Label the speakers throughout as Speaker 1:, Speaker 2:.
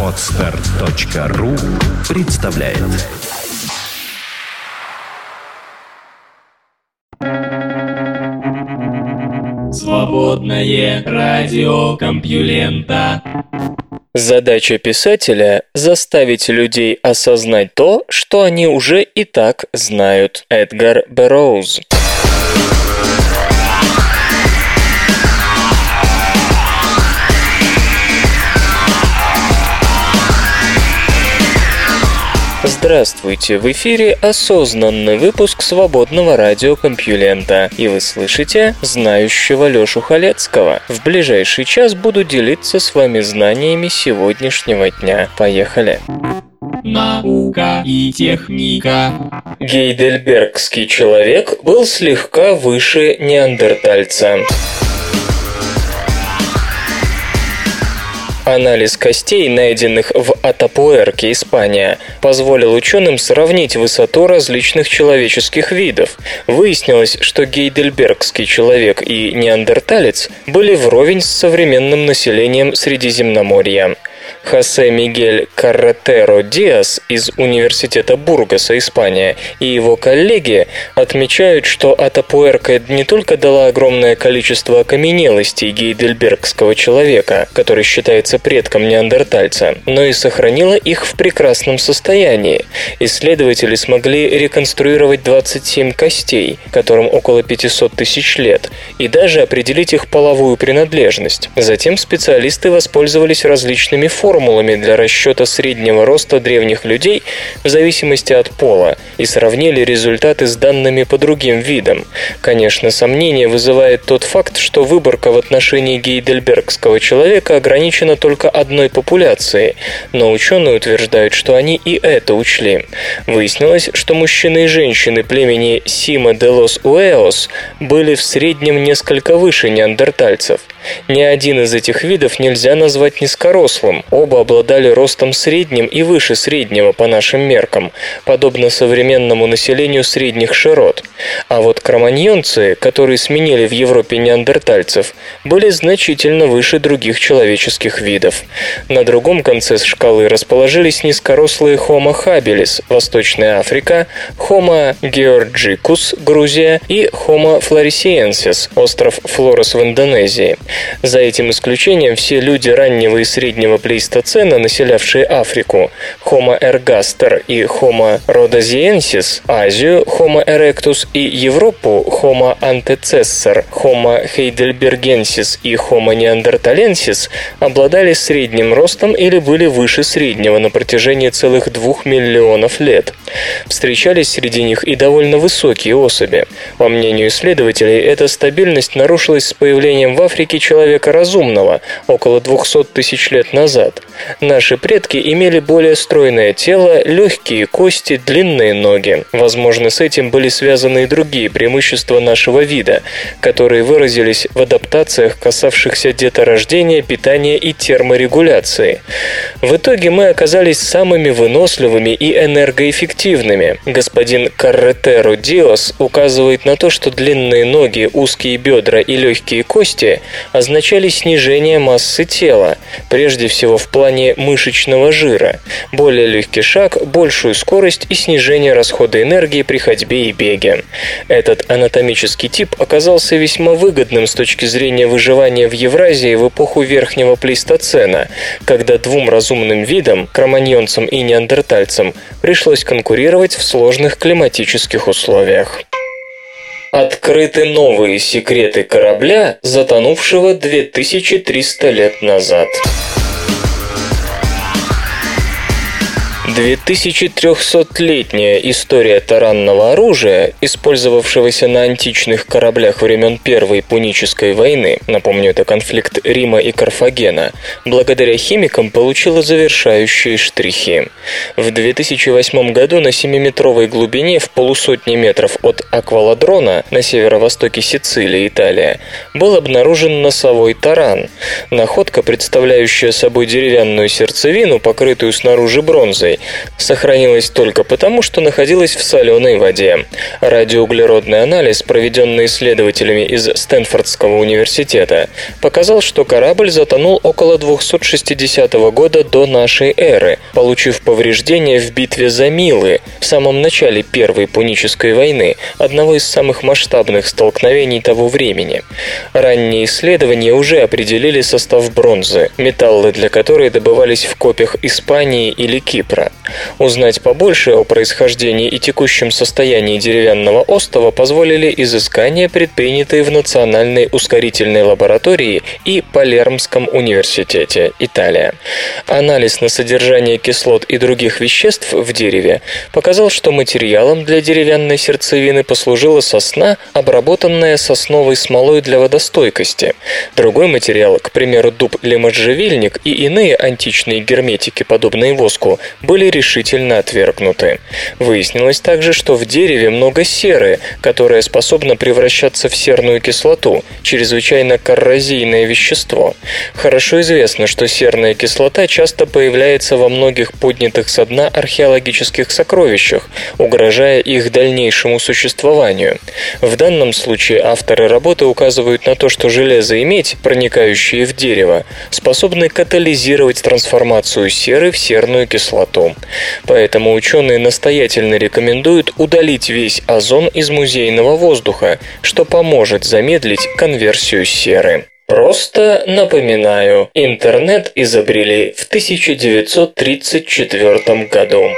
Speaker 1: Отстар.ру представляет
Speaker 2: Свободное радио Компьюлента
Speaker 3: Задача писателя – заставить людей осознать то, что они уже и так знают. Эдгар Берроуз. Здравствуйте, в эфире осознанный выпуск свободного радиокомпьюлента, и вы слышите знающего Лёшу Халецкого. В ближайший час буду делиться с вами знаниями сегодняшнего дня. Поехали!
Speaker 2: Наука и техника.
Speaker 3: Гейдельбергский человек был слегка выше неандертальца. Анализ костей, найденных в Атапуэрке, Испания, позволил ученым сравнить высоту различных человеческих видов. Выяснилось, что гейдельбергский человек и неандерталец были вровень с современным населением Средиземноморья. Хосе Мигель Карретеро Диас из Университета Бургаса, Испания, и его коллеги отмечают, что Атапуэрка не только дала огромное количество окаменелостей гейдельбергского человека, который считается предком неандертальца, но и сохранила их в прекрасном состоянии. Исследователи смогли реконструировать 27 костей, которым около 500 тысяч лет, и даже определить их половую принадлежность. Затем специалисты воспользовались различными формулами для расчета среднего роста древних людей в зависимости от пола и сравнили результаты с данными по другим видам. Конечно, сомнение вызывает тот факт, что выборка в отношении гейдельбергского человека ограничена только одной популяцией, но ученые утверждают, что они и это учли. Выяснилось, что мужчины и женщины племени Сима де лос Уэос были в среднем несколько выше неандертальцев. Ни один из этих видов нельзя назвать низкорослым, оба обладали ростом средним и выше среднего по нашим меркам, подобно современному населению средних широт. А вот кроманьонцы, которые сменили в Европе неандертальцев, были значительно выше других человеческих видов. На другом конце шкалы расположились низкорослые Homo habilis, Восточная Африка, Homo georgicus, Грузия и Homo floresiensis, остров Флорес в Индонезии. За этим исключением все люди раннего и среднего плейстоцена, населявшие Африку, Homo ergaster и Homo rhodesiensis, Азию, Homo erectus и Европу, Homo antecessor, Homo heidelbergensis и Homo neanderthalensis, обладали средним ростом или были выше среднего на протяжении целых двух миллионов лет. Встречались среди них и довольно высокие особи. По мнению исследователей, эта стабильность нарушилась с появлением в Африке человека разумного около 200 тысяч лет назад. Наши предки имели более стройное тело, легкие кости, длинные ноги. Возможно, с этим были связаны и другие преимущества нашего вида, которые выразились в адаптациях, касавшихся деторождения, питания и терморегуляции. В итоге мы оказались самыми выносливыми и энергоэффективными. Господин Карретеро Диос указывает на то, что длинные ноги, узкие бедра и легкие кости означали снижение массы тела, прежде всего в плане мышечного жира, более легкий шаг, большую скорость и снижение расхода энергии при ходьбе и беге. Этот анатомический тип оказался весьма выгодным с точки зрения выживания в Евразии в эпоху Верхнего Плейстоцена, когда двум разумным видам, кроманьонцам и неандертальцам, пришлось конкурировать в сложных климатических условиях. Открыты новые секреты корабля, затонувшего 2300 лет назад. 2300-летняя история таранного оружия, использовавшегося на античных кораблях времен Первой Пунической войны, напомню, это конфликт Рима и Карфагена, благодаря химикам получила завершающие штрихи. В 2008 году на 7-метровой глубине в полусотни метров от Акваладрона на северо-востоке Сицилии, Италия, был обнаружен носовой таран. Находка, представляющая собой деревянную сердцевину, покрытую снаружи бронзой, информацией сохранилось только потому, что находилось в соленой воде. Радиоуглеродный анализ, проведенный исследователями из Стэнфордского университета, показал, что корабль затонул около 260 года до нашей эры, получив повреждения в битве за Милы в самом начале Первой Пунической войны, одного из самых масштабных столкновений того времени. Ранние исследования уже определили состав бронзы, металлы для которой добывались в копях Испании или Кипра. Узнать побольше о происхождении и текущем состоянии деревянного остова позволили изыскания, предпринятые в Национальной ускорительной лаборатории и Палермском университете, Италия. Анализ на содержание кислот и других веществ в дереве показал, что материалом для деревянной сердцевины послужила сосна, обработанная сосновой смолой для водостойкости. Другой материал, к примеру, дуб или можжевельник и иные античные герметики, подобные воску, были решительно отвергнуты. Выяснилось также, что в дереве много серы, которая способна превращаться в серную кислоту, чрезвычайно коррозийное вещество. Хорошо известно, что серная кислота часто появляется во многих поднятых со дна археологических сокровищах, угрожая их дальнейшему существованию. В данном случае авторы работы указывают на то, что железо и медь, проникающие в дерево, способны катализировать трансформацию серы в серную кислоту. Поэтому ученые настоятельно рекомендуют удалить весь озон из музейного воздуха, что поможет замедлить конверсию серы. Просто напоминаю, интернет изобрели в 1934 году.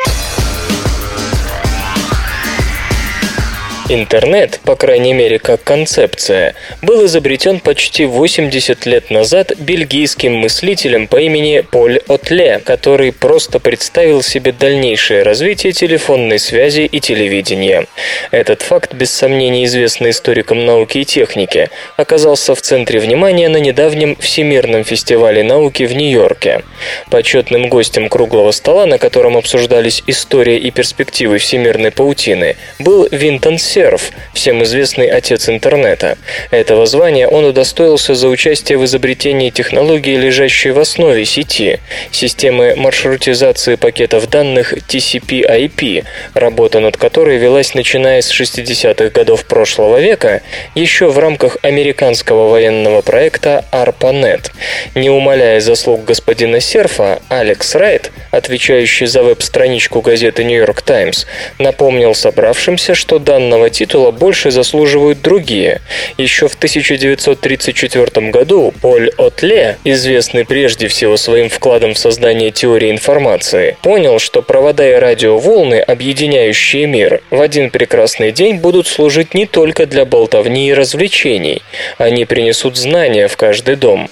Speaker 3: Интернет, по крайней мере как концепция, был изобретен почти 80 лет назад бельгийским мыслителем по имени Поль Отле, который просто представил себе дальнейшее развитие телефонной связи и телевидения. Этот факт, без сомнения известный историкам науки и техники, оказался в центре внимания на недавнем Всемирном фестивале науки в Нью-Йорке. Почетным гостем круглого стола, на котором обсуждались история и перспективы всемирной паутины, был Винтон Серф, всем известный отец интернета. Этого звания он удостоился за участие в изобретении технологии, лежащей в основе сети, системы маршрутизации пакетов данных TCP-IP, работа над которой велась начиная с 60-х годов прошлого века, еще в рамках американского военного проекта ARPANET. Не умаляя заслуг господина Серфа, Алекс Райт, отвечающий за веб-страничку газеты New York Times, напомнил собравшимся, что данного титула больше заслуживают другие. Еще в 1934 году Поль Отле, известный прежде всего своим вкладом в создание теории информации, понял, что провода и радиоволны, объединяющие мир, в один прекрасный день будут служить не только для болтовни и развлечений. Они принесут знания в каждый дом.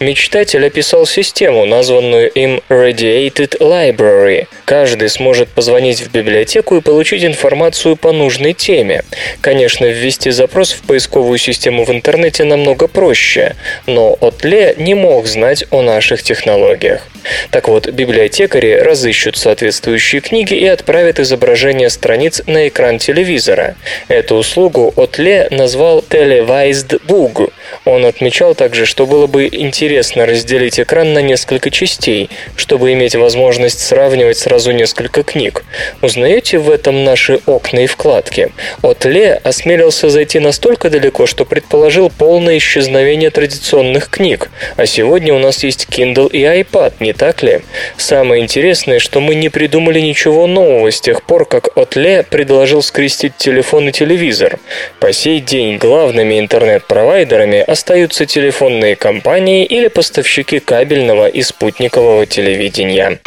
Speaker 3: Мечтатель описал систему, названную им Radiated Library. Каждый сможет позвонить в библиотеку и получить информацию по нужной теме. Конечно, ввести запрос в поисковую систему в интернете намного проще, но Отле не мог знать о наших технологиях. Так вот, библиотекари разыщут соответствующие книги и отправят изображение страниц на экран телевизора. Эту услугу Отле назвал Televised Book. Он отмечал также, что было бы интересно разделить экран на несколько частей, чтобы иметь возможность сравнивать сразу несколько книг. Узнаете в этом наши окна и вкладки? Отле осмелился зайти настолько далеко, что предположил полное исчезновение традиционных книг. А сегодня у нас есть Kindle и iPad, не так ли? Самое интересное, что мы не придумали ничего нового с тех пор, как Отле предложил скрестить телефон и телевизор. По сей день главными интернет-провайдерами остаются телефонные компании или поставщики кабельного и спутникового телевидения.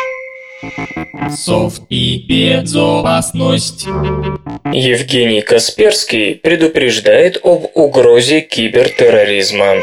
Speaker 2: Софт и безопасность.
Speaker 3: Евгений Касперский предупреждает об угрозе кибертерроризма.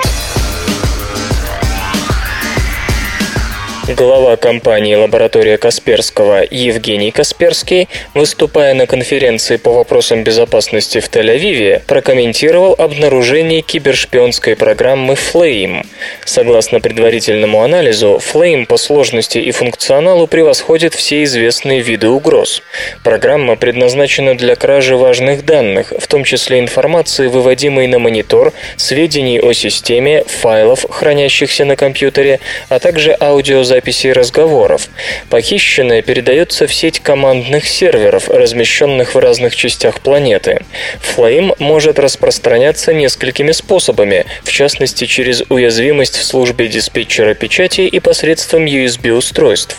Speaker 3: Глава компании «Лаборатория Касперского» Евгений Касперский, выступая на конференции по вопросам безопасности в Тель-Авиве, прокомментировал обнаружение кибершпионской программы Flame. Согласно предварительному анализу, Flame по сложности и функционалу превосходит все известные виды угроз. Программа предназначена для кражи важных данных, в том числе информации, выводимой на монитор, сведений о системе, файлов, хранящихся на компьютере, а также аудиозаписей записей разговоров. Похищенное передается в сеть командных серверов, размещенных в разных частях планеты. Flame может распространяться несколькими способами, в частности через уязвимость в службе диспетчера печати и посредством USB-устройств.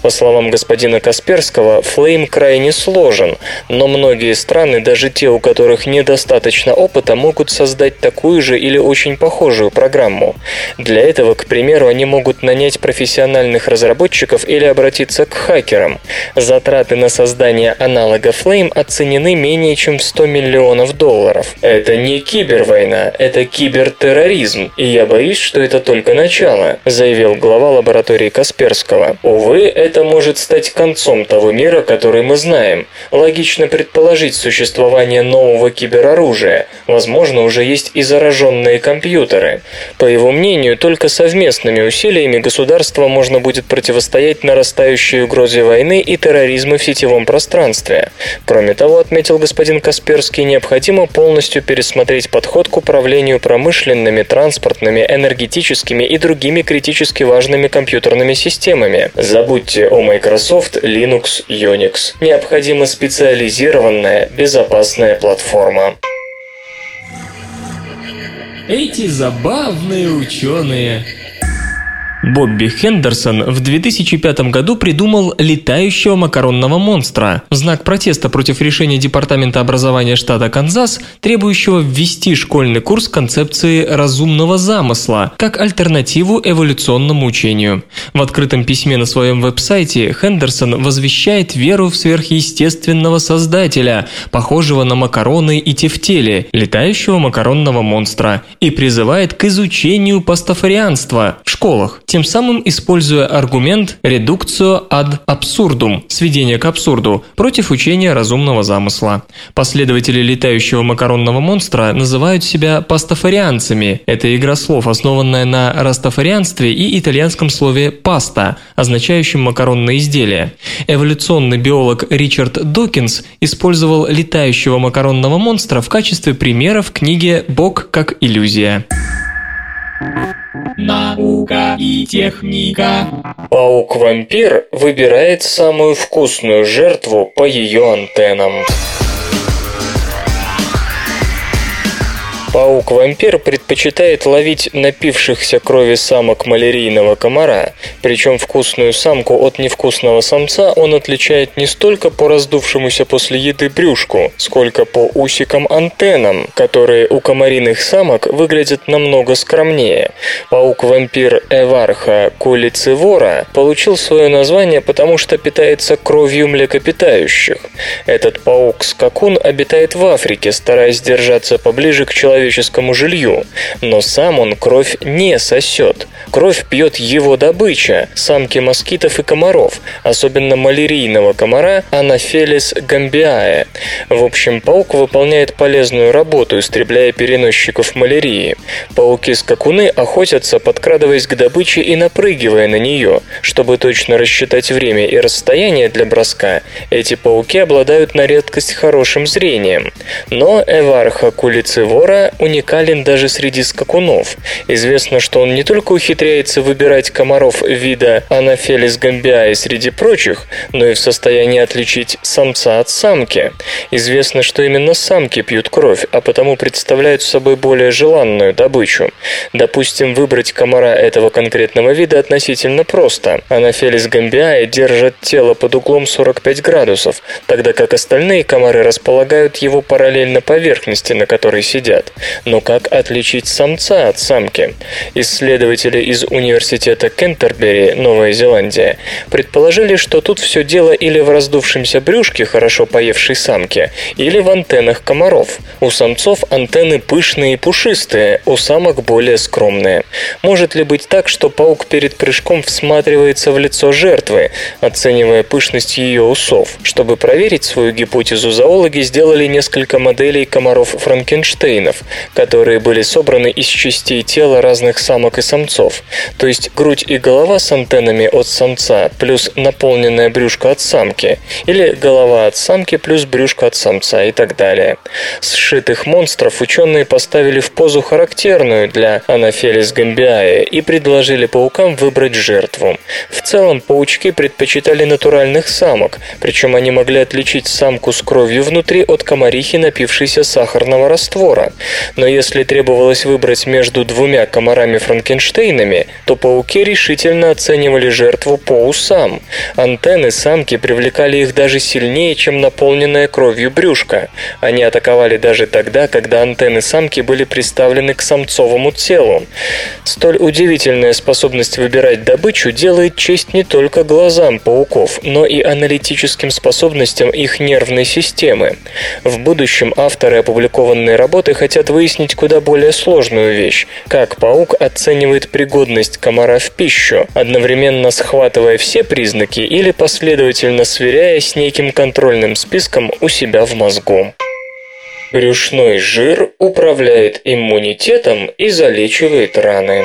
Speaker 3: По словам господина Касперского, Flame крайне сложен, но многие страны, даже те, у которых недостаточно опыта, могут создать такую же или очень похожую программу. Для этого, к примеру, они могут нанять профессиональных разработчиков или обратиться к хакерам. Затраты на создание аналога Flame оценены менее чем в 100 миллионов долларов. Это не кибервойна, это кибертерроризм, и я боюсь, что это только начало, заявил глава лаборатории Касперского. Увы, это может стать концом того мира, который мы знаем. Логично предположить существование нового кибероружия. Возможно, уже есть и зараженные компьютеры. По его мнению, только совместными усилиями государства можно будет противостоять нарастающей угрозе войны и терроризма в сетевом пространстве. Кроме того, отметил господин Касперский, необходимо полностью пересмотреть подход к управлению промышленными, транспортными, энергетическими и другими критически важными компьютерными системами. Забудьте о Microsoft, Linux, Unix. Необходима специализированная, безопасная платформа.
Speaker 2: Эти забавные ученые.
Speaker 4: Бобби Хендерсон в 2005 году придумал летающего макаронного монстра в знак протеста против решения Департамента образования штата Канзас, требующего ввести школьный курс концепции разумного замысла как альтернативу эволюционному учению. В открытом письме на своем веб-сайте Хендерсон возвещает веру в сверхъестественного создателя, похожего на макароны и тефтели, летающего макаронного монстра, и призывает к изучению пастафарианства в школах тем самым используя аргумент «редукцио ad absurdum» – сведение к абсурду, против учения разумного замысла. Последователи летающего макаронного монстра называют себя пастафарианцами. Это игра слов, основанная на растафарианстве и итальянском слове «паста», означающем макаронное изделие. Эволюционный биолог Ричард Докинс использовал летающего макаронного монстра в качестве примера в книге «Бог как иллюзия».
Speaker 2: Наука и техника.
Speaker 3: Паук-вампир выбирает самую вкусную жертву по ее антеннам. Паук-вампир предпочитает ловить напившихся крови самок малярийного комара, причем вкусную самку от невкусного самца он отличает не столько по раздувшемуся после еды брюшку, сколько по усикам-антеннам, которые у комариных самок выглядят намного скромнее. Паук-вампир Эварха кулицевора получил свое название, потому что питается кровью млекопитающих. Этот паук-скакун обитает в Африке, стараясь держаться поближе к человеку человеческому жилью, но сам он кровь не сосет. Кровь пьет его добыча, самки москитов и комаров, особенно малярийного комара Анафелис гамбиае. В общем, паук выполняет полезную работу, истребляя переносчиков малярии. Пауки-скакуны охотятся, подкрадываясь к добыче и напрыгивая на нее. Чтобы точно рассчитать время и расстояние для броска, эти пауки обладают на редкость хорошим зрением. Но Эварха кулицевора уникален даже среди скакунов. Известно, что он не только ухитряется выбирать комаров вида Анафелис гамбиаe среди прочих, но и в состоянии отличить самца от самки. Известно, что именно самки пьют кровь, а потому представляют собой более желанную добычу. Допустим, выбрать комара этого конкретного вида относительно просто. Анафелис гамбиаe держат тело под углом 45 градусов, тогда как остальные комары располагают его параллельно поверхности, на которой сидят. Но как отличить самца от самки? Исследователи из университета Кентербери, Новая Зеландия, предположили, что тут все дело или в раздувшемся брюшке хорошо поевшей самки, или в антеннах комаров. У самцов антенны пышные и пушистые, у самок более скромные. Может ли быть так, что паук перед прыжком всматривается в лицо жертвы, оценивая пышность ее усов? Чтобы проверить свою гипотезу, зоологи сделали несколько моделей комаров Франкенштейнов, которые были собраны из частей тела разных самок и самцов, то есть грудь и голова с антеннами от самца плюс наполненное брюшко от самки, или голова от самки плюс брюшко от самца и так далее. Сшитых монстров ученые поставили в позу характерную для Анафелис гамбиае и предложили паукам выбрать жертву. В целом паучки предпочитали натуральных самок, причем они могли отличить самку с кровью внутри от комарихи, напившейся сахарного раствора. Но если требовалось выбрать между двумя комарами-франкенштейнами, то пауки решительно оценивали жертву по усам. Антенны самки привлекали их даже сильнее, чем наполненная кровью брюшко. Они атаковали даже тогда, когда антенны самки были приставлены к самцовому телу. Столь удивительная способность выбирать добычу делает честь не только глазам пауков, но и аналитическим способностям их нервной системы. В будущем авторы опубликованной работы хотят выяснить куда более сложную вещь – как паук оценивает пригодность комара в пищу, одновременно схватывая все признаки или последовательно сверяя с неким контрольным списком у себя в мозгу. Брюшной жир управляет иммунитетом и залечивает раны.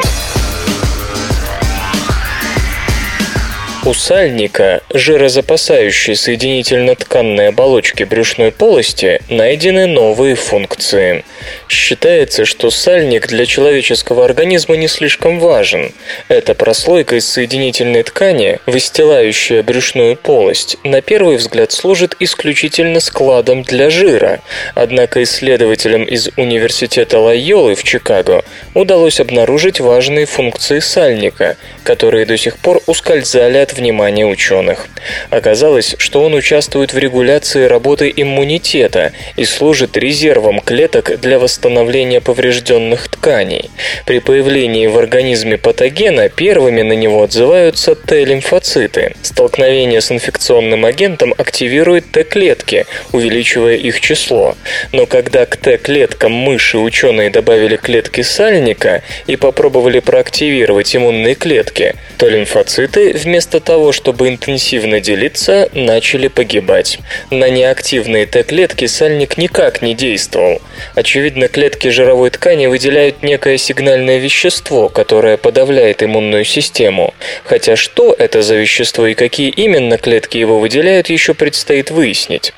Speaker 3: У сальника, жирозапасающей соединительно-тканной оболочки брюшной полости, найдены новые функции. Считается, что сальник для человеческого организма не слишком важен. Эта прослойка из соединительной ткани, выстилающая брюшную полость, на первый взгляд служит исключительно складом для жира. Однако исследователям из Университета Лайолы в Чикаго удалось обнаружить важные функции сальника, которые до сих пор ускользали от внимания ученых. Оказалось, что он участвует в регуляции работы иммунитета и служит резервом клеток для восстановления поврежденных тканей. При появлении в организме патогена первыми на него отзываются Т-лимфоциты. Столкновение с инфекционным агентом активирует Т-клетки, увеличивая их число. Но когда к Т-клеткам мыши ученые добавили клетки сальника и попробовали проактивировать иммунные клетки, то лимфоциты вместо того, чтобы интенсивно делиться, начали погибать. На неактивные Т-клетки сальник никак не действовал. Очевидно, клетки жировой ткани выделяют некое сигнальное вещество, которое подавляет иммунную систему. Хотя что это за вещество и какие именно клетки его выделяют, еще предстоит выяснить.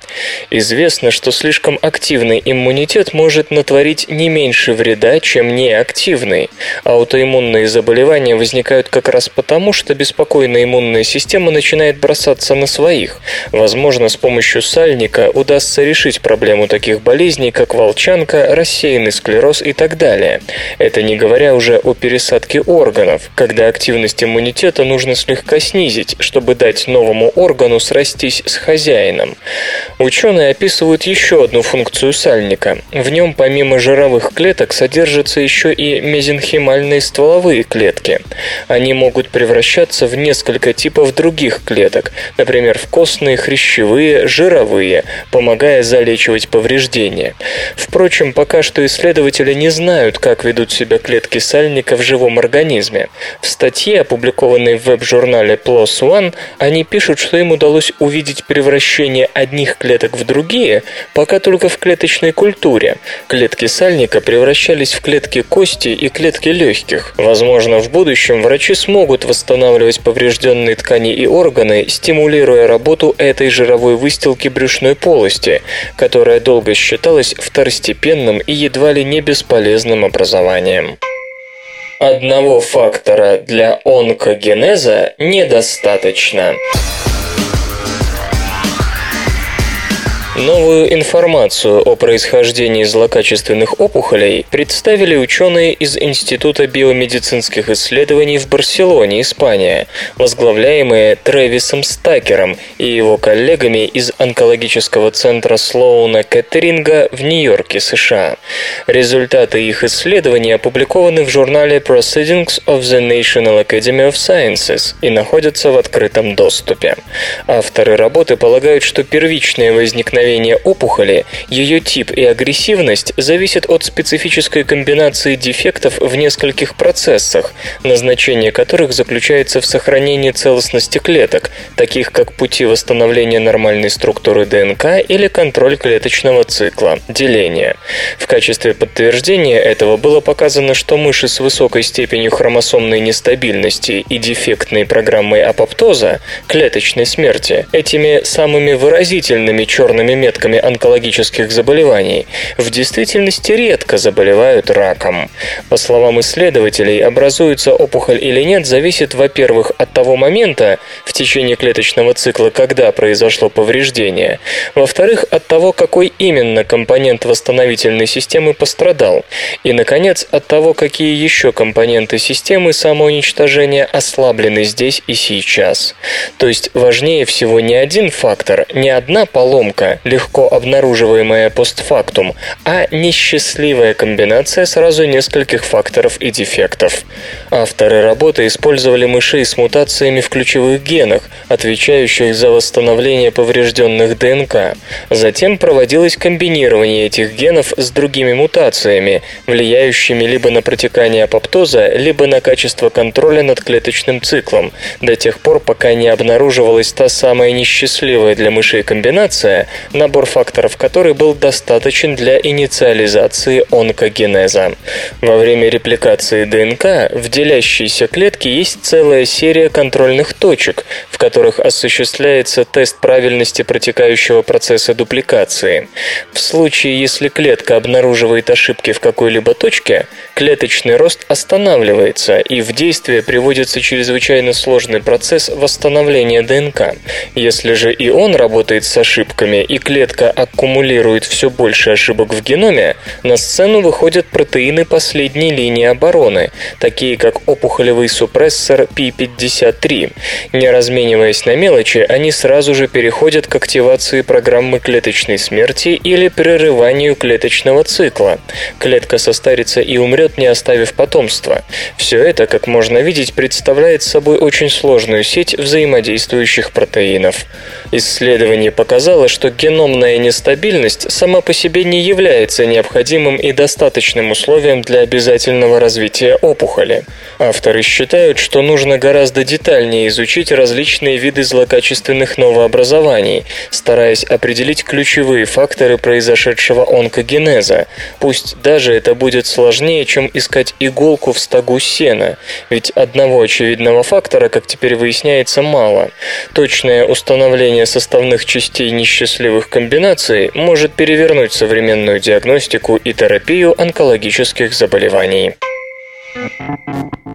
Speaker 3: Известно, что слишком активный иммунитет может натворить не меньше вреда, чем неактивный. Аутоиммунные заболевания возникают как раз потому, что беспокойная иммунная система начинает бросаться на своих. Возможно, с помощью сальника удастся решить проблему таких болезней, как волчанка, рассеянный склероз и так далее. Это не говоря уже о пересадке органов, когда активность иммунитета нужно слегка снизить, чтобы дать новому органу срастись с хозяином. Ученые описывают еще одну функцию сальника. В нем помимо жировых клеток содержатся еще и мезенхимальные стволовые клетки. Они могут превращаться в несколько типов других клеток, например, в костные, хрящевые, жировые, помогая залечивать повреждения. Впрочем, пока что исследователи не знают, как ведут себя клетки сальника в живом организме. В статье, опубликованной в веб-журнале PLOS ONE, они пишут, что им удалось увидеть превращение одних клеток в другие, пока только в клеточной культуре. Клетки сальника превращались в клетки кости и клетки легких. Возможно, в будущем врачи смогут восстанавливать поврежденные ткани и органы, стимулируя работу этой жировой выстилки брюшной полости, которая долго считалась второстепенным и едва ли не бесполезным образованием. Одного фактора для онкогенеза недостаточно. Новую информацию о происхождении злокачественных опухолей представили ученые из Института биомедицинских исследований в Барселоне, Испания, возглавляемые Трэвисом Стакером и его коллегами из онкологического центра Слоуна Кеттеринга в Нью-Йорке, США. Результаты их исследований опубликованы в журнале Proceedings of the National Academy of Sciences и находятся в открытом доступе. Авторы работы полагают, что первичное возникновение возникновения опухоли, ее тип и агрессивность зависят от специфической комбинации дефектов в нескольких процессах, назначение которых заключается в сохранении целостности клеток, таких как пути восстановления нормальной структуры ДНК или контроль клеточного цикла – деления. В качестве подтверждения этого было показано, что мыши с высокой степенью хромосомной нестабильности и дефектной программой апоптоза – клеточной смерти – этими самыми выразительными черными метками онкологических заболеваний в действительности редко заболевают раком. По словам исследователей, образуется опухоль или нет зависит, во-первых, от того момента в течение клеточного цикла, когда произошло повреждение, во-вторых, от того, какой именно компонент восстановительной системы пострадал, и, наконец, от того, какие еще компоненты системы самоуничтожения ослаблены здесь и сейчас. То есть важнее всего не один фактор, не одна поломка, легко обнаруживаемая постфактум, а несчастливая комбинация сразу нескольких факторов и дефектов. Авторы работы использовали мышей с мутациями в ключевых генах, отвечающих за восстановление поврежденных ДНК. Затем проводилось комбинирование этих генов с другими мутациями, влияющими либо на протекание апоптоза, либо на качество контроля над клеточным циклом, до тех пор, пока не обнаруживалась та самая несчастливая для мышей комбинация, набор факторов которой был достаточен для инициализации онкогенеза. Во время репликации ДНК в делящейся клетке есть целая серия контрольных точек, в которых осуществляется тест правильности протекающего процесса дупликации. В случае, если клетка обнаруживает ошибки в какой-либо точке, клеточный рост останавливается и в действие приводится чрезвычайно сложный процесс восстановления ДНК. Если же и он работает с ошибками и клетка аккумулирует все больше ошибок в геноме, на сцену выходят протеины последней линии обороны, такие как опухолевый супрессор P53. Не размениваясь на мелочи, они сразу же переходят к активации программы клеточной смерти или прерыванию клеточного цикла. Клетка состарится и умрет, не оставив потомства. Все это, как можно видеть, представляет собой очень сложную сеть взаимодействующих протеинов. Исследование показало, что геномная нестабильность сама по себе не является необходимым и достаточным условием для обязательного развития опухоли. Авторы считают, что нужно гораздо детальнее изучить различные виды злокачественных новообразований, стараясь определить ключевые факторы произошедшего онкогенеза. Пусть даже это будет сложнее, чем искать иголку в стогу сена, ведь одного очевидного фактора, как теперь выясняется, мало. Точное установление составных частей несчастливых комбинаций может перевернуть современную диагностику и терапию онкологических заболеваний.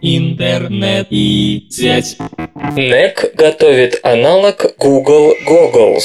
Speaker 2: Интернет и сеть.
Speaker 3: NEC готовит аналог Google Goggles.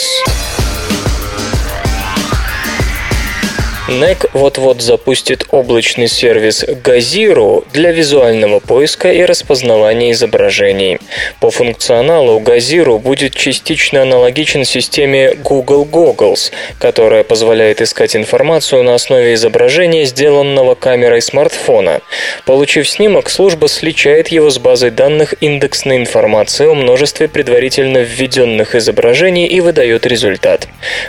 Speaker 3: NEC вот-вот запустит облачный сервис Gaziro для визуального поиска и распознавания изображений. По функционалу Gaziro будет частично аналогичен системе Google Goggles, которая позволяет искать информацию на основе изображения, сделанного камерой смартфона. Получив снимок, служба сличает его с базой данных индексной информации о множестве предварительно введенных изображений и выдает результат.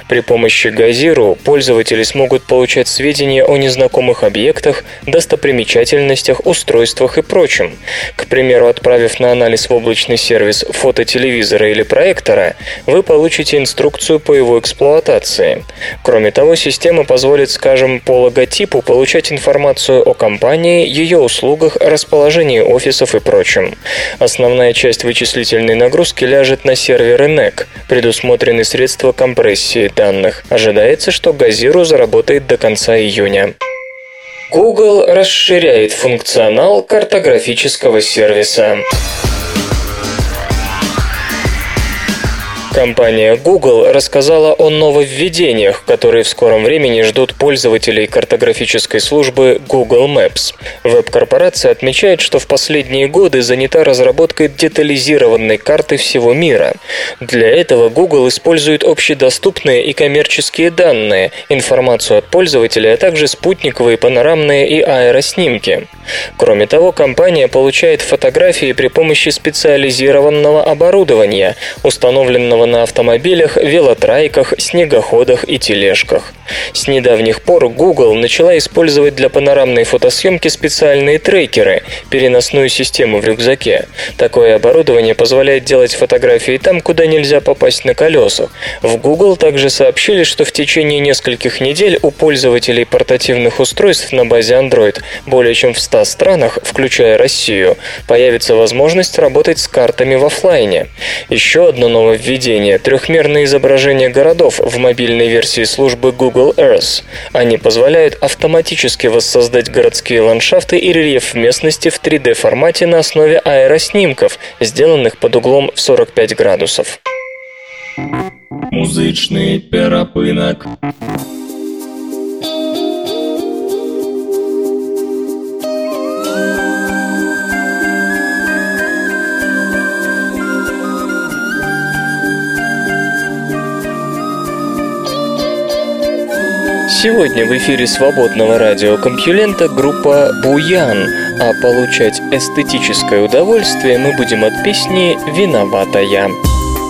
Speaker 3: При помощи Gaziro пользователи смогут получить получать сведения о незнакомых объектах, достопримечательностях, устройствах и прочем. К примеру, отправив на анализ в облачный сервис фото телевизора или проектора, вы получите инструкцию по его эксплуатации. Кроме того, система позволит, скажем, по логотипу получать информацию о компании, ее услугах, расположении офисов и прочем. Основная часть вычислительной нагрузки ляжет на серверы NEC. Предусмотрены средства компрессии данных. Ожидается, что Газиру заработает до конца июня. Google расширяет функционал картографического сервиса. Компания Google рассказала о нововведениях, которые в скором времени ждут пользователей картографической службы Google Maps. Веб-корпорация отмечает, что в последние годы занята разработкой детализированной карты всего мира. Для этого Google использует общедоступные и коммерческие данные, информацию от пользователей, а также спутниковые, панорамные и аэроснимки. Кроме того, компания получает фотографии при помощи специализированного оборудования, установленного основана на автомобилях, велотрайках, снегоходах и тележках. С недавних пор Google начала использовать для панорамной фотосъемки специальные трекеры, переносную систему в рюкзаке. Такое оборудование позволяет делать фотографии там, куда нельзя попасть на колесах. В Google также сообщили, что в течение нескольких недель у пользователей портативных устройств на базе Android более чем в 100 странах, включая Россию, появится возможность работать с картами в офлайне. Еще одно нововведение – трехмерное изображение городов в мобильной версии службы Google Earth. Они позволяют автоматически воссоздать городские ландшафты и рельеф местности в 3D-формате на основе аэроснимков, сделанных под углом в 45 градусов.
Speaker 2: Музычный перапынок.
Speaker 3: Сегодня в эфире свободного радиокомпьюлента группа «Буян», а получать эстетическое удовольствие мы будем от песни «Виновата я».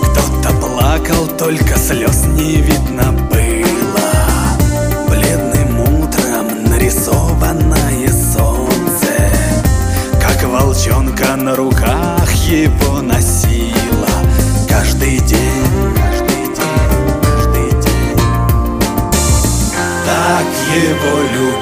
Speaker 5: Кто-то плакал, только слез не видно было. Бледным утром нарисованное солнце Как волчонка на руках его носила. Каждый день, его любила,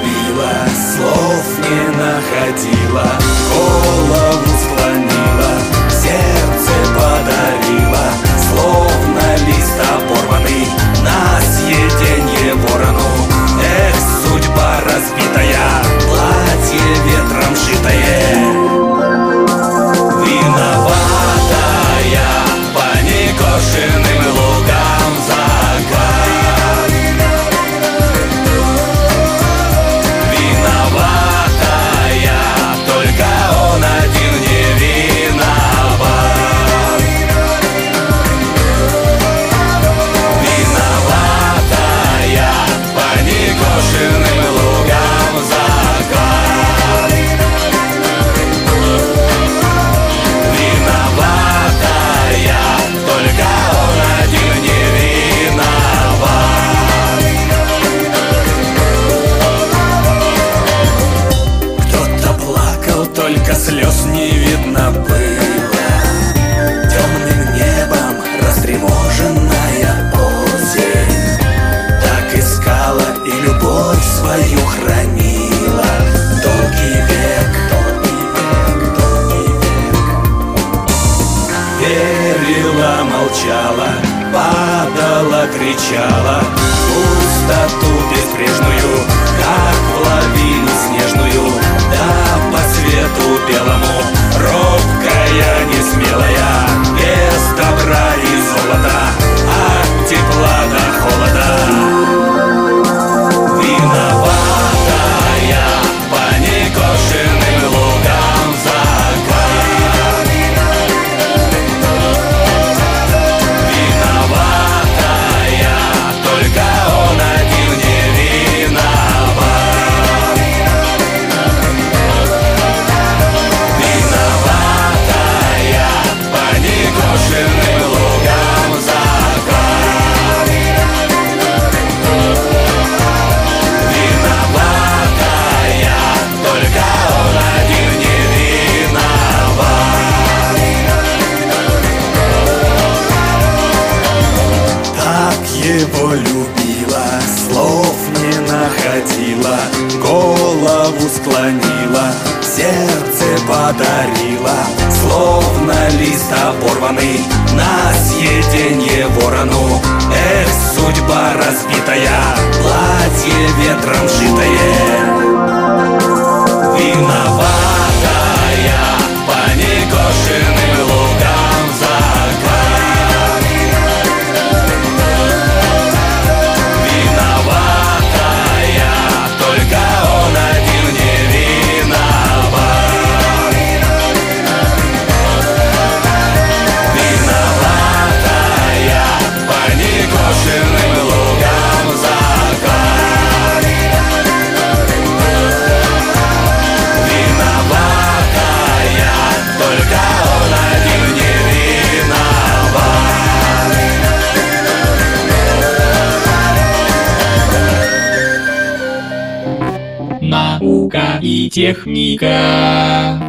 Speaker 5: и
Speaker 2: техника.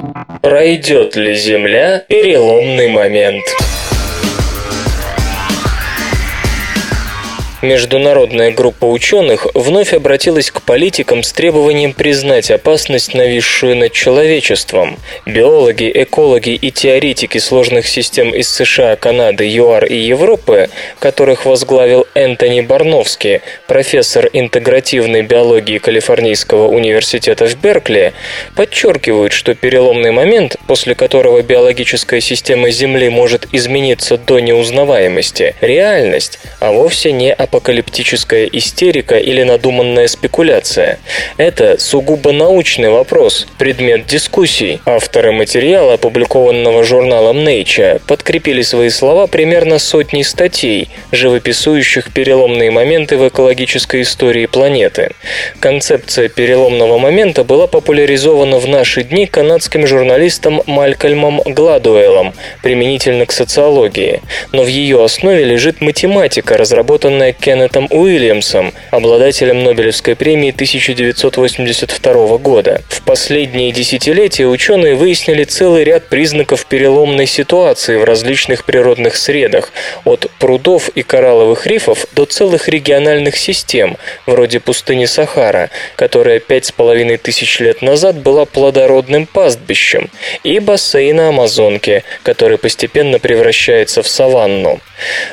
Speaker 3: Пройдет ли Земля переломный момент? Международная группа ученых вновь обратилась к политикам с требованием признать опасность, нависшую над человечеством. Биологи, экологи и теоретики сложных систем из США, Канады, ЮАР и Европы, которых возглавил Энтони Барновский, профессор интегративной биологии Калифорнийского университета в Беркли, подчеркивают, что переломный момент, после которого биологическая система Земли может измениться до неузнаваемости, реальность, а вовсе не опасность апокалиптическая истерика или надуманная спекуляция. Это сугубо научный вопрос, предмет дискуссий. Авторы материала, опубликованного журналом Nature, подкрепили свои слова примерно сотней статей, живописующих переломные моменты в экологической истории планеты. Концепция переломного момента была популяризована в наши дни канадским журналистом Малькольмом Гладуэлом, применительно к социологии, но в ее основе лежит математика, разработанная Кеннетом Уильямсом, обладателем Нобелевской премии 1982 года. В последние десятилетия ученые выяснили целый ряд признаков переломной ситуации в различных природных средах, от прудов и коралловых рифов до целых региональных систем, вроде пустыни Сахара, которая пять с половиной тысяч лет назад была плодородным пастбищем, и бассейна Амазонки, который постепенно превращается в саванну.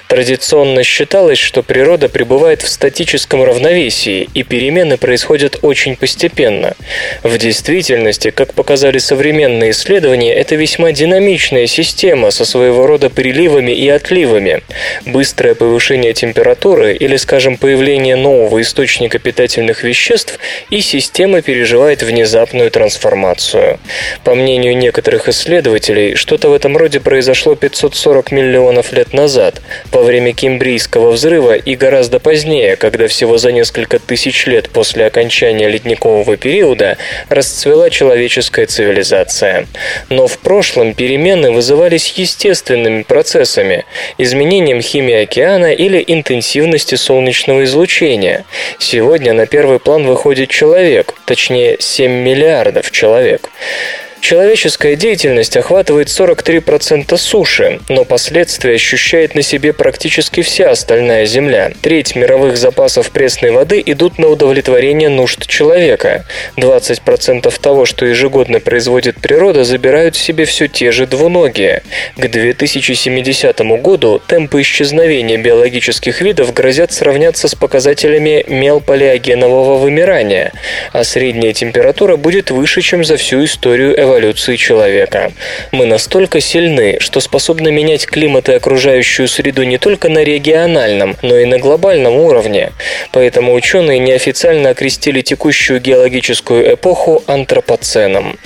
Speaker 3: Традиционно считалось, что природа пребывает в статическом равновесии, и перемены происходят очень постепенно. В действительности, как показали современные исследования, это весьма динамичная система со своего рода приливами и отливами. Быстрое повышение температуры или, скажем, появление нового источника питательных веществ, и система переживает внезапную трансформацию. По мнению некоторых исследователей, что-то в этом роде произошло 540 миллионов лет назад, во время Кембрийского взрыва и гораздо позднее, когда всего за несколько тысяч лет после окончания ледникового периода расцвела человеческая цивилизация. Но в прошлом перемены вызывались естественными процессами, изменением химии океана или интенсивности солнечного излучения. Сегодня на первый план выходит человек, точнее 7 миллиардов человек. Человеческая деятельность охватывает 43% суши, но последствия ощущает на себе практически вся остальная Земля. Треть мировых запасов пресной воды идут на удовлетворение нужд человека. 20% того, что ежегодно производит природа, забирают себе все те же двуногие. К 2070 году темпы исчезновения биологических видов грозят сравняться с показателями мелполиогенового вымирания, а средняя температура будет выше, чем за всю историю эволюции эволюции человека. Мы настолько сильны, что способны менять климат и окружающую среду не только на региональном, но и на глобальном уровне. Поэтому ученые неофициально окрестили текущую геологическую эпоху антропоценом.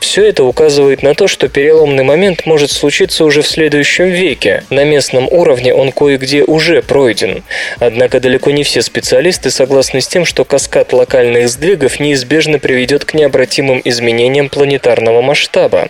Speaker 3: Все это указывает на то, что переломный момент может случиться уже в следующем веке. На местном уровне он кое-где уже пройден. Однако далеко не все специалисты согласны с тем, что каскад локальных сдвигов неизбежно приведет к необратимым изменениям планетарного глобального масштаба.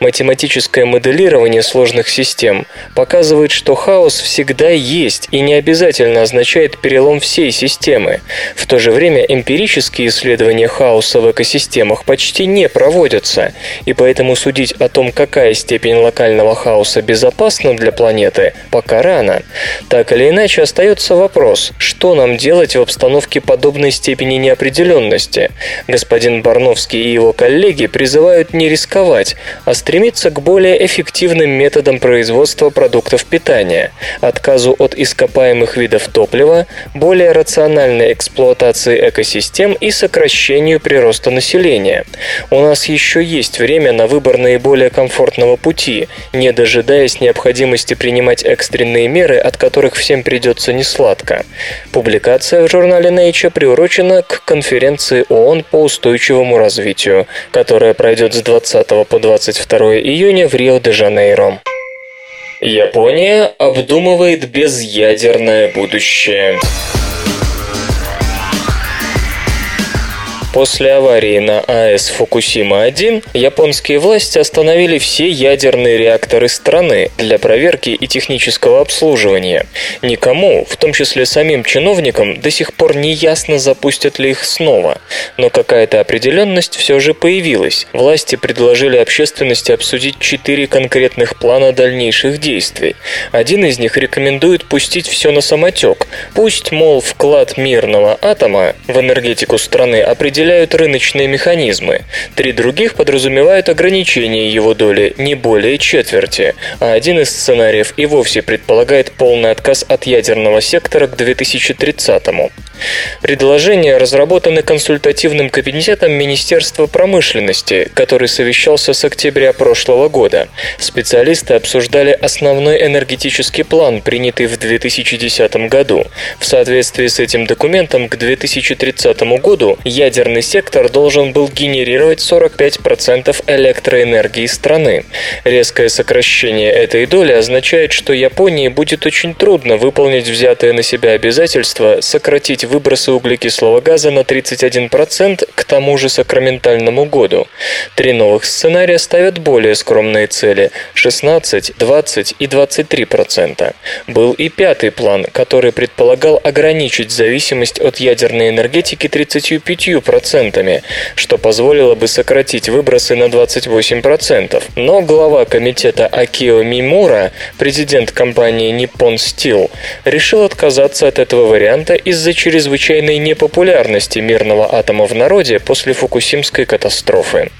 Speaker 3: Математическое моделирование сложных систем показывает, что хаос всегда есть и не обязательно означает перелом всей системы. В то же время эмпирические исследования хаоса в экосистемах почти не проводятся, и поэтому судить о том, какая степень локального хаоса безопасна для планеты, пока рано. Так или иначе остается вопрос, что нам делать в обстановке подобной степени неопределенности. Господин Барновский и его коллеги призывают не рисковать, а стремиться к более эффективным методам производства продуктов питания, отказу от ископаемых видов топлива, более рациональной эксплуатации экосистем и сокращению прироста населения. У нас еще есть время на выбор наиболее комфортного пути, не дожидаясь необходимости принимать экстренные меры, от которых всем придется несладко. Публикация в журнале Nature приурочена к конференции ООН по устойчивому развитию, которая пройдет с 20 по 22 июня в Рио-де-Жанейро. Япония обдумывает безъядерное будущее. После аварии на АЭС Фукусима-1 японские власти остановили все ядерные реакторы страны для проверки и технического обслуживания. Никому, в том числе самим чиновникам, до сих пор не ясно, запустят ли их снова. Но какая-то определенность все же появилась. Власти предложили общественности обсудить четыре конкретных плана дальнейших действий. Один из них рекомендует пустить все на самотек. Пусть, мол, вклад мирного атома в энергетику страны определяют рыночные механизмы. Три других подразумевают ограничение его доли не более четверти, а один из сценариев и вовсе предполагает полный отказ от ядерного сектора к 2030 -му. Предложения разработаны консультативным кабинетом Министерства промышленности, который совещался с октября прошлого года. Специалисты обсуждали основной энергетический план, принятый в 2010 году. В соответствии с этим документом к 2030 году ядерный сектор должен был генерировать 45% электроэнергии страны. Резкое сокращение этой доли означает, что Японии будет очень трудно выполнить взятое на себя обязательство сократить выбросы углекислого газа на 31% к тому же сакраментальному году. Три новых сценария ставят более скромные цели – 16, 20 и 23%. Был и пятый план, который предполагал ограничить зависимость от ядерной энергетики 35%, что позволило бы сократить выбросы на 28%. Но глава комитета Акио Мимура, президент компании Nippon Steel, решил отказаться от этого варианта из-за чрезвычайно чрезвычайной непопулярности мирного атома в народе после Фукусимской катастрофы.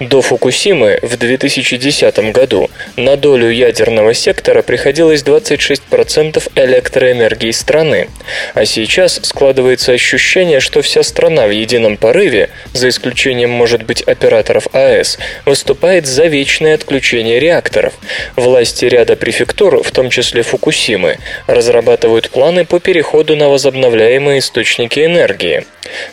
Speaker 3: До Фукусимы в 2010 году на долю ядерного сектора приходилось 26% электроэнергии страны, а сейчас складывается ощущение, что вся страна в едином порыве, за исключением, может быть, операторов АЭС, выступает за вечное отключение реакторов. Власти ряда префектур, в том числе Фукусимы, разрабатывают планы по переходу на возобновляемые источники энергии.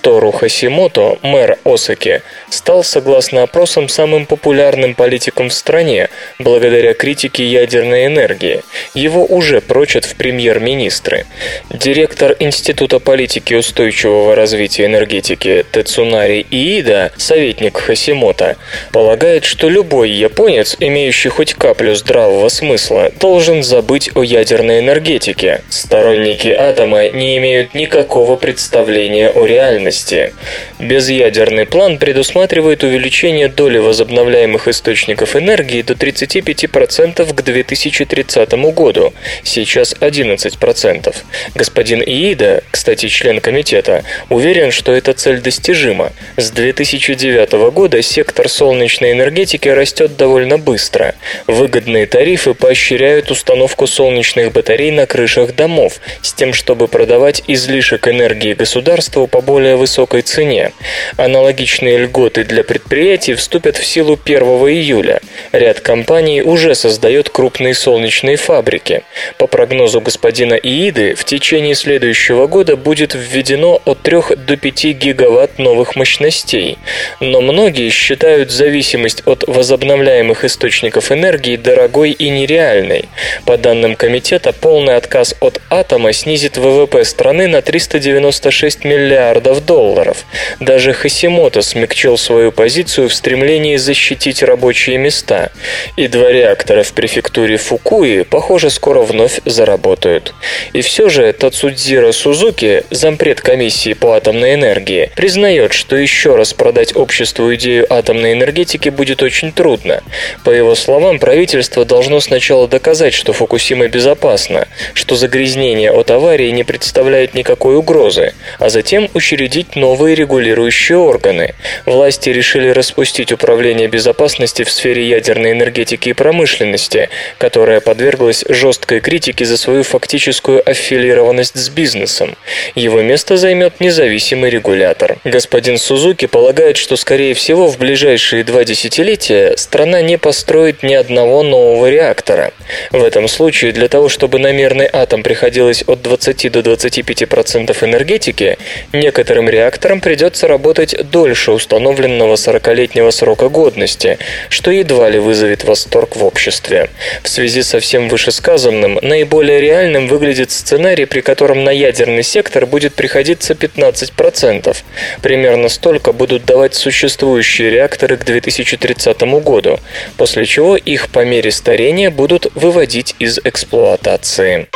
Speaker 3: Тору Хасимото, мэр Осаки, стал, согласно опросам, самым популярным политиком в стране благодаря критике ядерной энергии. Его уже прочат в премьер-министры. Директор Института политики устойчивого развития энергетики Тецунари Иида, советник Хасимото, полагает, что любой японец, имеющий хоть каплю здравого смысла, должен забыть о ядерной энергетике. Сторонники атома не имеют никакого представления о реальности. Безъядерный план предусматривает увеличение доли возобновляемых источников энергии до 35% к 2030 году, сейчас 11%. Господин Иида, кстати, член комитета, уверен, что эта цель достижима. С 2009 года сектор солнечной энергетики растет довольно быстро. Выгодные тарифы поощряют установку солнечных батарей на крышах домов, с тем, чтобы продавать излишек избыток энергии государству по более высокой цене. Аналогичные льготы для предприятий вступят в силу 1 июля. Ряд компаний уже создает крупные солнечные фабрики. По прогнозу господина Ииды, в течение следующего года будет введено от 3 до 5 гигаватт новых мощностей. Но многие считают зависимость от возобновляемых источников энергии дорогой и нереальной. По данным комитета, полный отказ от атома снизит ВВП страны на 300 496 миллиардов долларов. Даже Хасимото смягчил свою позицию в стремлении защитить рабочие места. И два реактора в префектуре Фукуи, похоже, скоро вновь заработают. И все же Тацудзира Сузуки, зампред комиссии по атомной энергии, признает, что еще раз продать обществу идею атомной энергетики будет очень трудно. По его словам, правительство должно сначала доказать, что Фукусима безопасна, что загрязнение от аварии не представляет никакой угрозы, а затем учредить новые регулирующие органы. Власти решили распустить Управление безопасности в сфере ядерной энергетики и промышленности, которая подверглась жесткой критике за свою фактическую аффилированность с бизнесом. Его место займет независимый регулятор. Господин Сузуки полагает, что, скорее всего, в ближайшие два десятилетия страна не построит ни одного нового реактора. В этом случае для того, чтобы на мирный атом приходилось от 20 до 25% энергетики, некоторые некоторым реакторам придется работать дольше установленного 40-летнего срока годности, что едва ли вызовет восторг в обществе. В связи со всем вышесказанным, наиболее реальным выглядит сценарий, при котором на ядерный сектор будет приходиться 15%. Примерно столько будут давать существующие реакторы к 2030 году, после чего их по мере старения будут выводить из эксплуатации.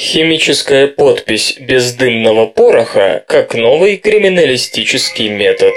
Speaker 3: Химическая подпись бездымного пороха как новый криминалистический метод.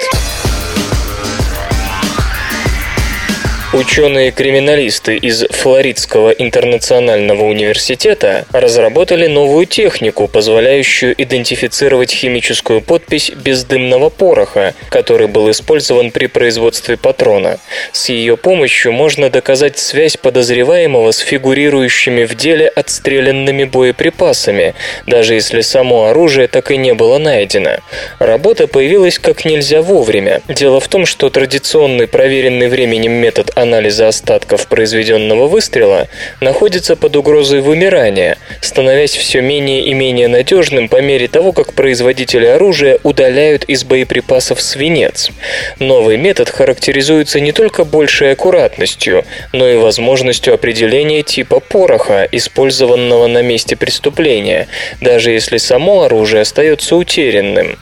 Speaker 3: Ученые-криминалисты из Флоридского интернационального университета разработали новую технику, позволяющую идентифицировать химическую подпись бездымного пороха, который был использован при производстве патрона. С ее помощью можно доказать связь подозреваемого с фигурирующими в деле отстрелянными боеприпасами, даже если само оружие так и не было найдено. Работа появилась как нельзя вовремя. Дело в том, что традиционный проверенный временем метод анализа остатков произведенного выстрела находится под угрозой вымирания, становясь все менее и менее надежным по мере того, как производители оружия удаляют из боеприпасов свинец. Новый метод характеризуется не только большей аккуратностью, но и возможностью определения типа пороха, использованного на месте преступления, даже если само оружие остается утерянным.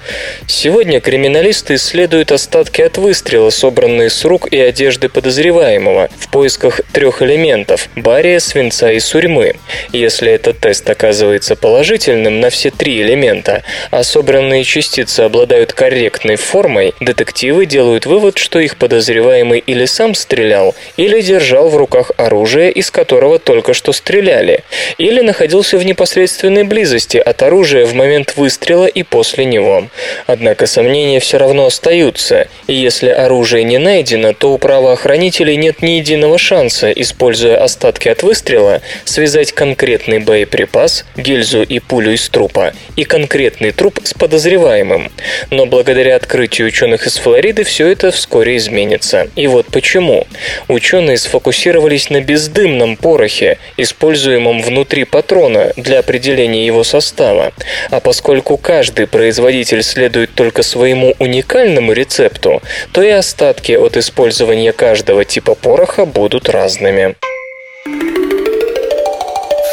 Speaker 3: Сегодня криминалисты исследуют остатки от выстрела, собранные с рук и одежды подозреваемых, подозреваемого в поисках трех элементов – бария, свинца и сурьмы. Если этот тест оказывается положительным на все три элемента, а собранные частицы обладают корректной формой, детективы делают вывод, что их подозреваемый или сам стрелял, или держал в руках оружие, из которого только что стреляли, или находился в непосредственной близости от оружия в момент выстрела и после него. Однако сомнения все равно остаются, и если оружие не найдено, то у правоохранителей нет ни единого шанса, используя остатки от выстрела, связать конкретный боеприпас, гильзу и пулю из трупа, и конкретный труп с подозреваемым. Но благодаря открытию ученых из Флориды все это вскоре изменится. И вот почему. Ученые сфокусировались на бездымном порохе, используемом внутри патрона для определения его состава. А поскольку каждый производитель следует только своему уникальному рецепту, то и остатки от использования каждого типа типа пороха будут разными.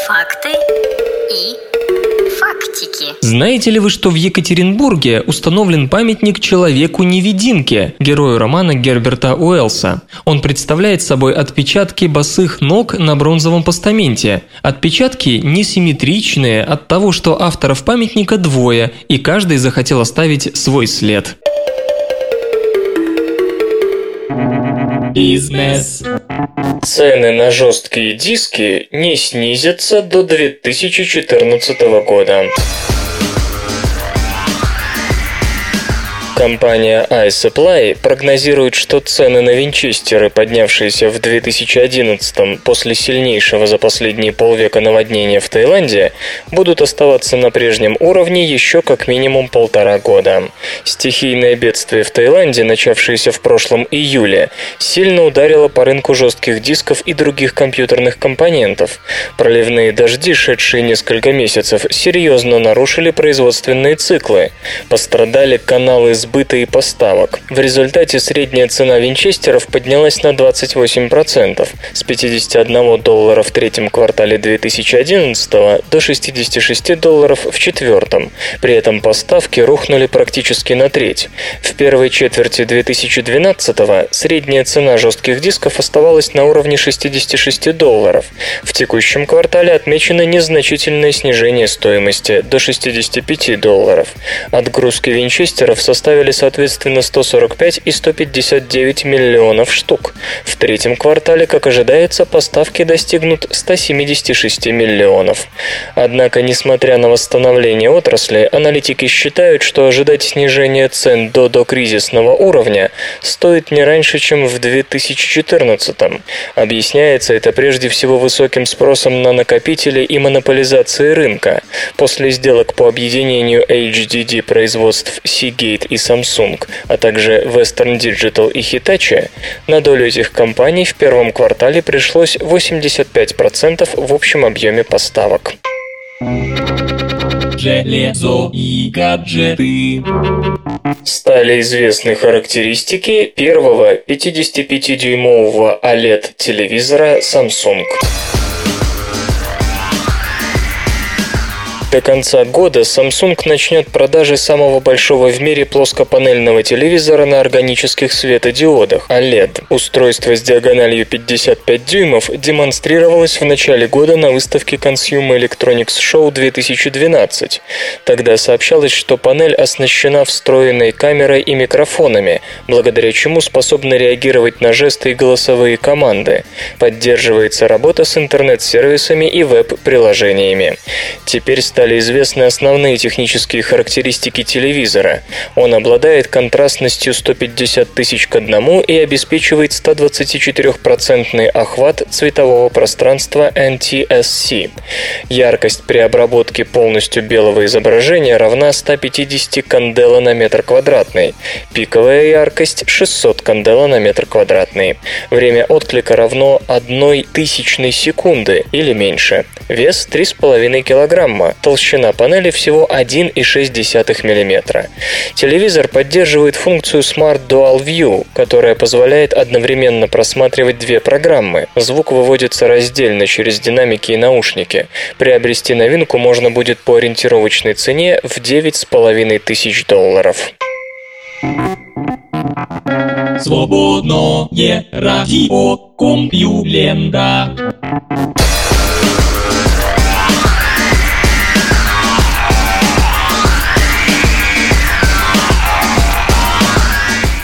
Speaker 6: Факты и фактики.
Speaker 4: Знаете ли вы, что в Екатеринбурге установлен памятник человеку-невидимке, герою романа Герберта Уэллса? Он представляет собой отпечатки босых ног на бронзовом постаменте. Отпечатки несимметричные от того, что авторов памятника двое, и каждый захотел оставить свой след.
Speaker 2: Бизнес.
Speaker 3: Цены на жесткие диски не снизятся до 2014 года. Компания iSupply прогнозирует, что цены на винчестеры, поднявшиеся в 2011 после сильнейшего за последние полвека наводнения в Таиланде, будут оставаться на прежнем уровне еще как минимум полтора года. Стихийное бедствие в Таиланде, начавшееся в прошлом июле, сильно ударило по рынку жестких дисков и других компьютерных компонентов. Проливные дожди, шедшие несколько месяцев, серьезно нарушили производственные циклы. Пострадали каналы с сбыта и поставок. В результате средняя цена винчестеров поднялась на 28%, с 51 доллара в третьем квартале 2011 до 66 долларов в четвертом. При этом поставки рухнули практически на треть. В первой четверти 2012 средняя цена жестких дисков оставалась на уровне 66 долларов. В текущем квартале отмечено незначительное снижение стоимости до 65 долларов. Отгрузки винчестеров составили составили соответственно 145 и 159 миллионов штук. В третьем квартале, как ожидается, поставки достигнут 176 миллионов. Однако, несмотря на восстановление отрасли, аналитики считают, что ожидать снижения цен до докризисного уровня стоит не раньше, чем в 2014. Объясняется это прежде всего высоким спросом на накопители и монополизацией рынка. После сделок по объединению HDD производств Seagate и Samsung, а также Western Digital и Hitachi, на долю этих компаний в первом квартале пришлось 85% в общем объеме поставок.
Speaker 2: железо и гаджеты.
Speaker 3: Стали известны характеристики первого 55-дюймового OLED-телевизора Samsung. До конца года Samsung начнет продажи самого большого в мире плоскопанельного телевизора на органических светодиодах OLED. Устройство с диагональю 55 дюймов демонстрировалось в начале года на выставке Consumer Electronics Show 2012. Тогда сообщалось, что панель оснащена встроенной камерой и микрофонами, благодаря чему способна реагировать на жесты и голосовые команды. Поддерживается работа с интернет-сервисами и веб-приложениями. Теперь стали известны основные технические характеристики телевизора. Он обладает контрастностью 150 тысяч к одному и обеспечивает 124% охват цветового пространства NTSC. Яркость при обработке полностью белого изображения равна 150 кандела на метр квадратный. Пиковая яркость 600 кандела на метр квадратный. Время отклика равно 1 тысячной секунды или меньше. Вес 3,5 килограмма толщина панели всего 1,6 мм. Телевизор поддерживает функцию Smart Dual View, которая позволяет одновременно просматривать две программы. Звук выводится раздельно через динамики и наушники. Приобрести новинку можно будет по ориентировочной цене в 9,5 тысяч долларов.
Speaker 2: Свободное радио Компьюлента.